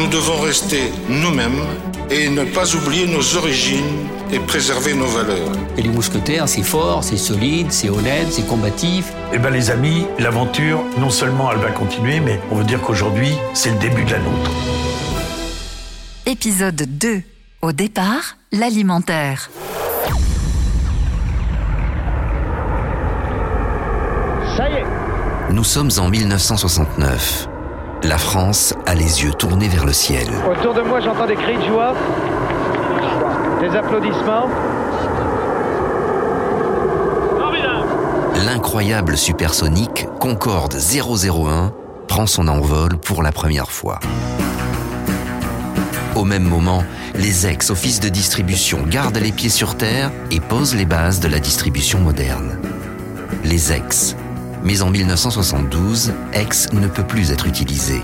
nous devons rester nous-mêmes et ne pas oublier nos origines et préserver nos valeurs. Et les mousquetaires, c'est fort, c'est solide, c'est honnête, c'est combatif. Eh bien les amis, l'aventure, non seulement elle va continuer, mais on veut dire qu'aujourd'hui, c'est le début de la nôtre. Épisode 2. Au départ, l'alimentaire. Ça y est Nous sommes en 1969. La France a les yeux tournés vers le ciel. Autour de moi, j'entends des cris de joie, des applaudissements. L'incroyable supersonique Concorde 001 prend son envol pour la première fois. Au même moment, les ex-offices de distribution gardent les pieds sur terre et posent les bases de la distribution moderne. Les ex. Mais en 1972, ex ne peut plus être utilisé.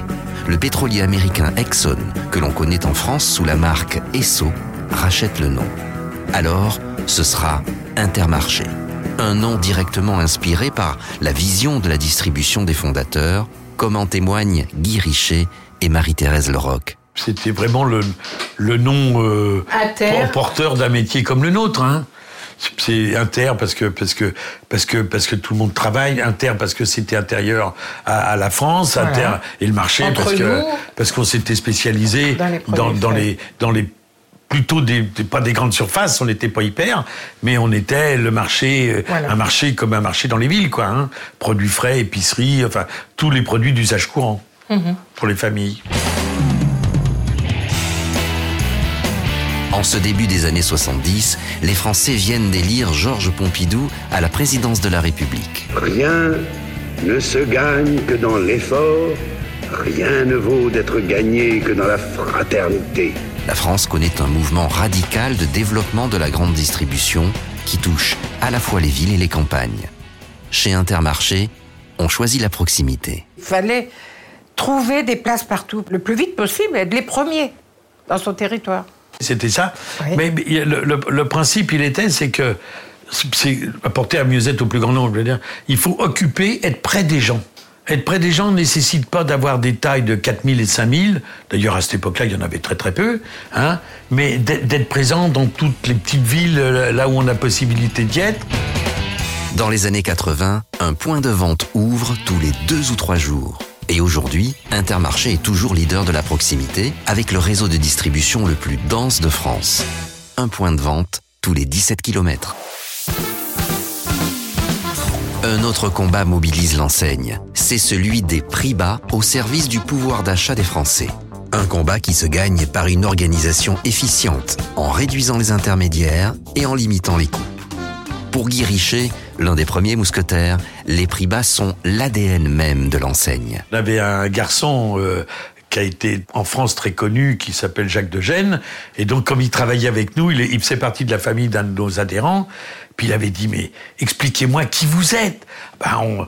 Le pétrolier américain Exxon, que l'on connaît en France sous la marque Esso, rachète le nom. Alors, ce sera Intermarché. Un nom directement inspiré par la vision de la distribution des fondateurs, comme en témoignent Guy Richet et Marie-Thérèse Leroc. C'était vraiment le, le nom euh, porteur d'un métier comme le nôtre. Hein. C'est inter parce que parce que parce que parce que tout le monde travaille, inter parce que c'était intérieur à, à la France, Voilà. inter et le marché Entre parce que parce qu'on s'était spécialisé Dans les dans, les dans les plutôt des, des- pas des grandes surfaces, on n'était pas hyper, mais on était le marché, euh, Voilà. un marché comme un marché dans les villes, quoi. Hein. Produits frais, épicerie, enfin tous les produits d'usage courant Mhm. pour les familles. Ce début des années 70, les Français viennent d'élire Georges Pompidou à la présidence de la République. Rien ne se gagne que dans l'effort, rien ne vaut d'être gagné que dans la fraternité. La France connaît un mouvement radical de développement de la grande distribution qui touche à la fois les villes et les campagnes. Chez Intermarché, on choisit la proximité. Il fallait trouver des places partout, le plus vite possible, être les premiers dans son territoire. C'était ça. Oui. Mais le, le- le principe, il était, c'est que c'est apporter à mieux-être au plus grand nombre. Je veux dire, il faut occuper, être près des gens. Être près des gens ne nécessite pas d'avoir des tailles de 4000 et 5000. D'ailleurs, à cette époque-là, il y en avait très très peu. Hein, mais d'être d'être présent dans toutes les petites villes, euh, là où on a possibilité d'y être. Dans les années 80, un point de vente ouvre tous les deux ou trois jours. Et aujourd'hui, Intermarché est toujours leader de la proximité avec le réseau de distribution le plus dense de France. Un point de vente tous les 17 km. Un autre combat mobilise l'enseigne. C'est celui des prix bas au service du pouvoir d'achat des Français. Un combat qui se gagne par une organisation efficiente, en réduisant les intermédiaires et en limitant les coûts. Pour Guy Richet, l'un des premiers mousquetaires, les prix bas sont l'ADN même de l'enseigne. On avait un garçon euh, qui a été en France très connu, qui s'appelle Jacques de Gênes. Et donc, comme il travaillait avec nous, il, faisait partie de la famille d'un de nos adhérents. Puis il avait dit, mais expliquez-moi qui vous êtes. Ben, on,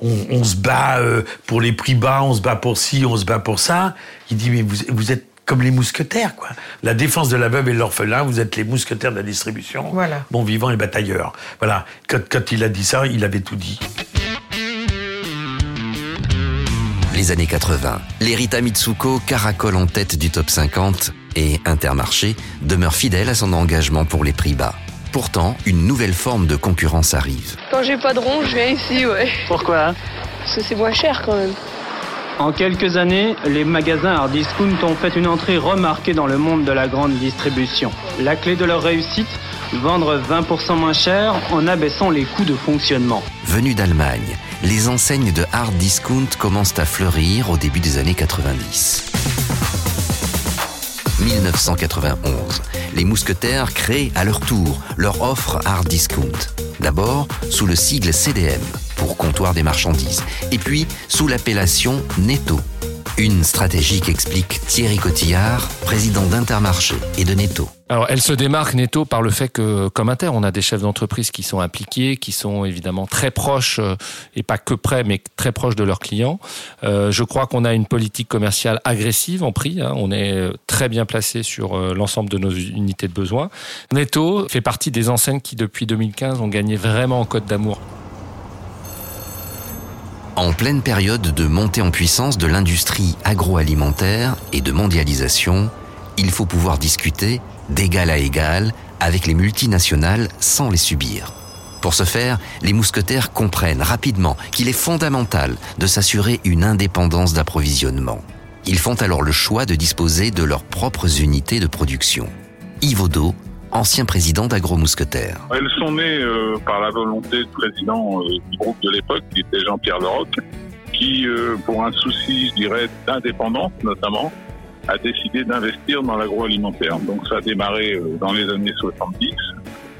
on, on se bat euh, pour les prix bas, on se bat pour ci, on se bat pour ça. Il dit, mais vous, vous êtes comme les mousquetaires, quoi. La défense de la veuve et de l'orphelin, vous êtes les mousquetaires de la distribution. Voilà. Bon vivant et batailleurs. Voilà. Quand, quand il a dit ça, il avait tout dit. Les années 80, les Rita Mitsuko caracole en tête du top 50 et Intermarché demeure fidèle à son engagement pour les prix bas. Pourtant, une nouvelle forme de concurrence arrive. Quand j'ai pas de rond, je viens ici, ouais. Pourquoi? Parce que c'est moins cher quand même. En quelques années, les magasins hard discount ont fait une entrée remarquée dans le monde de la grande distribution. La clé de leur réussite Vendre 20% moins cher en abaissant les coûts de fonctionnement. Venues d'Allemagne, les enseignes de hard discount commencent à fleurir au début des années 90. 1991, les mousquetaires créent à leur tour leur offre hard discount. D'abord sous le sigle CDM pour comptoir des marchandises, et puis sous l'appellation Netto. Une stratégie qu'explique Thierry Cotillard, président d'Intermarché et de Netto. Alors, elle se démarque netto par le fait que, comme Inter, on a des chefs d'entreprise qui sont impliqués, qui sont évidemment très proches, euh, et pas que près, mais très proches de leurs clients. Euh, je crois qu'on a une politique commerciale agressive en prix. hein. On est euh, très bien placé sur l'ensemble de nos unités de besoin. Netto fait partie des enseignes qui, depuis 2015, ont gagné vraiment en code d'amour. En pleine période de montée en puissance de l'industrie agroalimentaire et de mondialisation, il faut pouvoir discuter d'égal à égal avec les multinationales sans les subir. Pour ce faire, les mousquetaires comprennent rapidement qu'il est fondamental de s'assurer une indépendance d'approvisionnement. Ils font alors le choix de disposer de leurs propres unités de production. Ancien président d'Agro-Mousquetaires. Elles sont nées euh, par la volonté du président euh, du groupe de l'époque, qui était Jean-Pierre Leroc, qui, euh, pour un souci, je dirais, d'indépendance notamment, a décidé d'investir dans l'agroalimentaire. Donc ça a démarré dans les années 70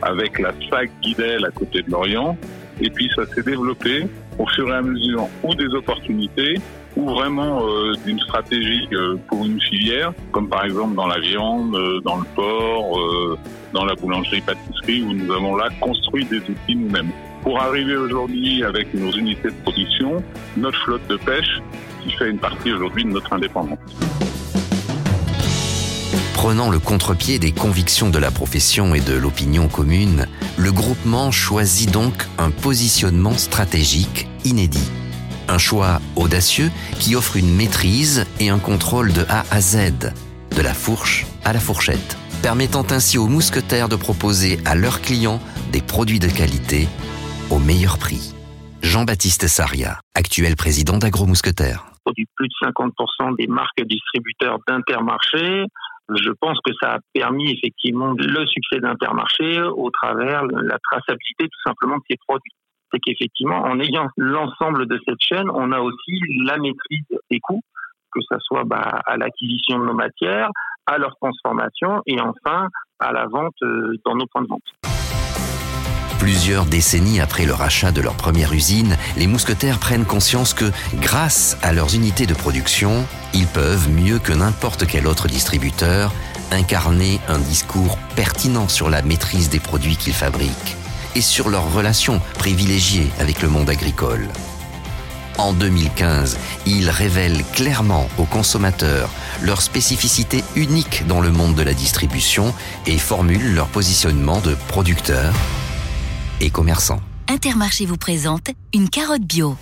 avec la SAC Guidel à côté de Lorient. Et puis ça s'est développé au fur et à mesure ou des opportunités ou vraiment euh, d'une stratégie euh, pour une filière, comme par exemple dans la viande, euh, dans le porc, dans la boulangerie-pâtisserie, où nous avons là construit des outils nous-mêmes. Pour arriver aujourd'hui avec nos unités de production, notre flotte de pêche, qui fait une partie aujourd'hui de notre indépendance. Prenant le contre-pied des convictions de la profession et de l'opinion commune, le groupement choisit donc un positionnement stratégique inédit. Un choix audacieux qui offre une maîtrise et un contrôle de A à Z, de la fourche à la fourchette, permettant ainsi aux mousquetaires de proposer à leurs clients des produits de qualité au meilleur prix. Jean-Baptiste Saria, actuel président d'Agro-Mousquetaires. Produit plus de 50% des marques distributeurs d'Intermarché, je pense que ça a permis effectivement le succès d'Intermarché au travers la traçabilité tout simplement de ces produits. C'est qu'effectivement, en ayant l'ensemble de cette chaîne, on a aussi la maîtrise des coûts, que ce soit bah, à l'acquisition de nos matières, à leur transformation et enfin à la vente euh, dans nos points de vente. Plusieurs décennies après le rachat de leur première usine, les mousquetaires prennent conscience que, grâce à leurs unités de production, ils peuvent, mieux que n'importe quel autre distributeur, incarner un discours pertinent sur la maîtrise des produits qu'ils fabriquent et sur leurs relations privilégiées avec le monde agricole. En 2015, ils révèlent clairement aux consommateurs leur spécificité unique dans le monde de la distribution et formulent leur positionnement de producteurs et commerçants. Intermarché vous présente une carotte bio.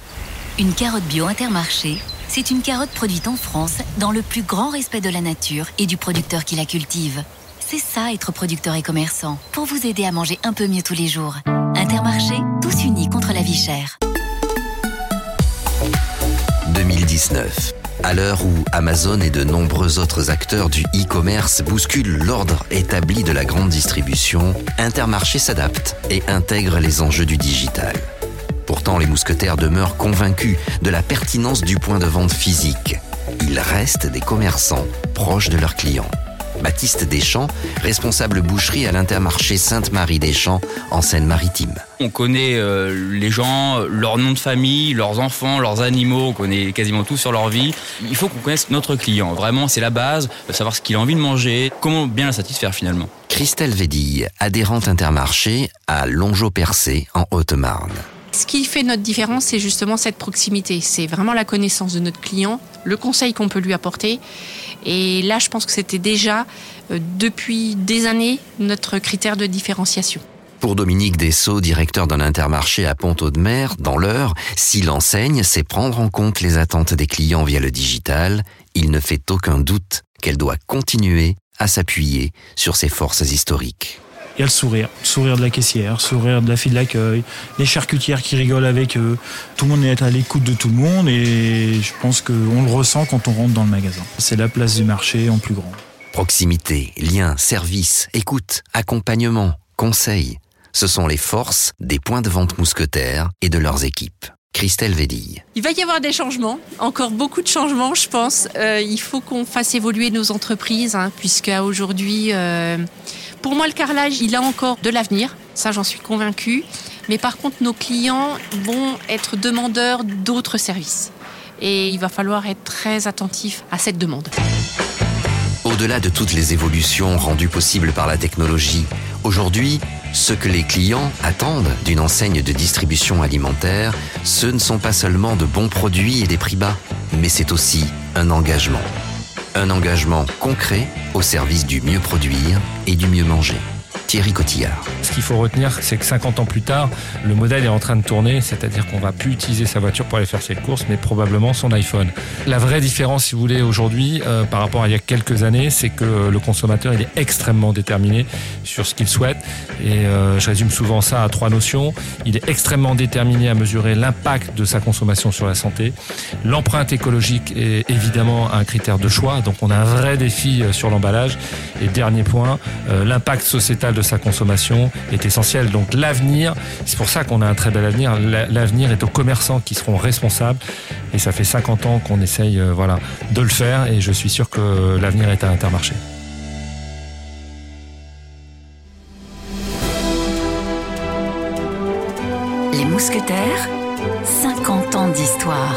Une carotte bio Intermarché, c'est une carotte produite en France dans le plus grand respect de la nature et du producteur qui la cultive. C'est ça être producteur et commerçant, pour vous aider à manger un peu mieux tous les jours. Intermarché, tous unis contre la vie chère. 2019. À l'heure où Amazon et de nombreux autres acteurs du e-commerce bousculent l'ordre établi de la grande distribution, Intermarché s'adapte et intègre les enjeux du digital. Pourtant, les mousquetaires demeurent convaincus de la pertinence du point de vente physique. Ils restent des commerçants proches de leurs clients. Baptiste Deschamps, responsable boucherie à l'Intermarché Sainte-Marie-des-Champs en Seine-Maritime. On connaît euh, les gens, leur nom de famille, leurs enfants, leurs animaux, on connaît quasiment tout sur leur vie. Il faut qu'on connaisse notre client. Vraiment, c'est la base, de savoir ce qu'il a envie de manger, comment bien le satisfaire finalement. Christelle Védille, adhérente Intermarché à Longeau-Percé en Haute-Marne. Ce qui fait notre différence, c'est justement cette proximité. C'est vraiment la connaissance de notre client, le conseil qu'on peut lui apporter. Et là, je pense que c'était déjà, euh, depuis des années, notre critère de différenciation. Pour Dominique Dessau, directeur d'un intermarché à Pont-Audemer, dans l'heure, si l'enseigne sait prendre en compte les attentes des clients via le digital, il ne fait aucun doute qu'elle doit continuer à s'appuyer sur ses forces historiques. Il y a le sourire, le sourire de la caissière, sourire de la fille de l'accueil, les charcutières qui rigolent avec eux. Tout le monde est à l'écoute de tout le monde et je pense qu'on le ressent quand on rentre dans le magasin. C'est la place du marché en plus grand. Proximité, lien, service, écoute, accompagnement, conseil. Ce sont les forces des points de vente mousquetaires et de leurs équipes. Christelle Védille. Il va y avoir des changements, encore beaucoup de changements, je pense. Euh, il faut qu'on fasse évoluer nos entreprises, hein, puisqu'à aujourd'hui, euh, pour moi, le carrelage, il a encore de l'avenir. Ça, j'en suis convaincue. Mais par contre, nos clients vont être demandeurs d'autres services. Et il va falloir être très attentif à cette demande. Au-delà de toutes les évolutions rendues possibles par la technologie, aujourd'hui, ce que les clients attendent d'une enseigne de distribution alimentaire, ce ne sont pas seulement de bons produits et des prix bas, mais c'est aussi un engagement. Un engagement concret au service du mieux produire et du mieux manger. Thierry Cotillard. Ce qu'il faut retenir, c'est que 50 ans plus tard, le modèle est en train de tourner, c'est-à-dire qu'on va plus utiliser sa voiture pour aller faire ses courses, mais probablement son iPhone. La vraie différence, si vous voulez, aujourd'hui, euh, par rapport à il y a quelques années, c'est que le consommateur, il est extrêmement déterminé sur ce qu'il souhaite. Et euh, je résume souvent ça à trois notions. Il est extrêmement déterminé à mesurer l'impact de sa consommation sur la santé. L'empreinte écologique est évidemment un critère de choix, donc on a un vrai défi euh, sur l'emballage. Et dernier point, l'impact sociétal de sa consommation est essentiel. Donc l'avenir, c'est pour ça qu'on a un très bel avenir. L'avenir est aux commerçants qui seront responsables. Et ça fait 50 ans qu'on essaye euh, voilà, de le faire. Et je suis sûr que l'avenir est à Intermarché. Les mousquetaires, 50 ans d'histoire.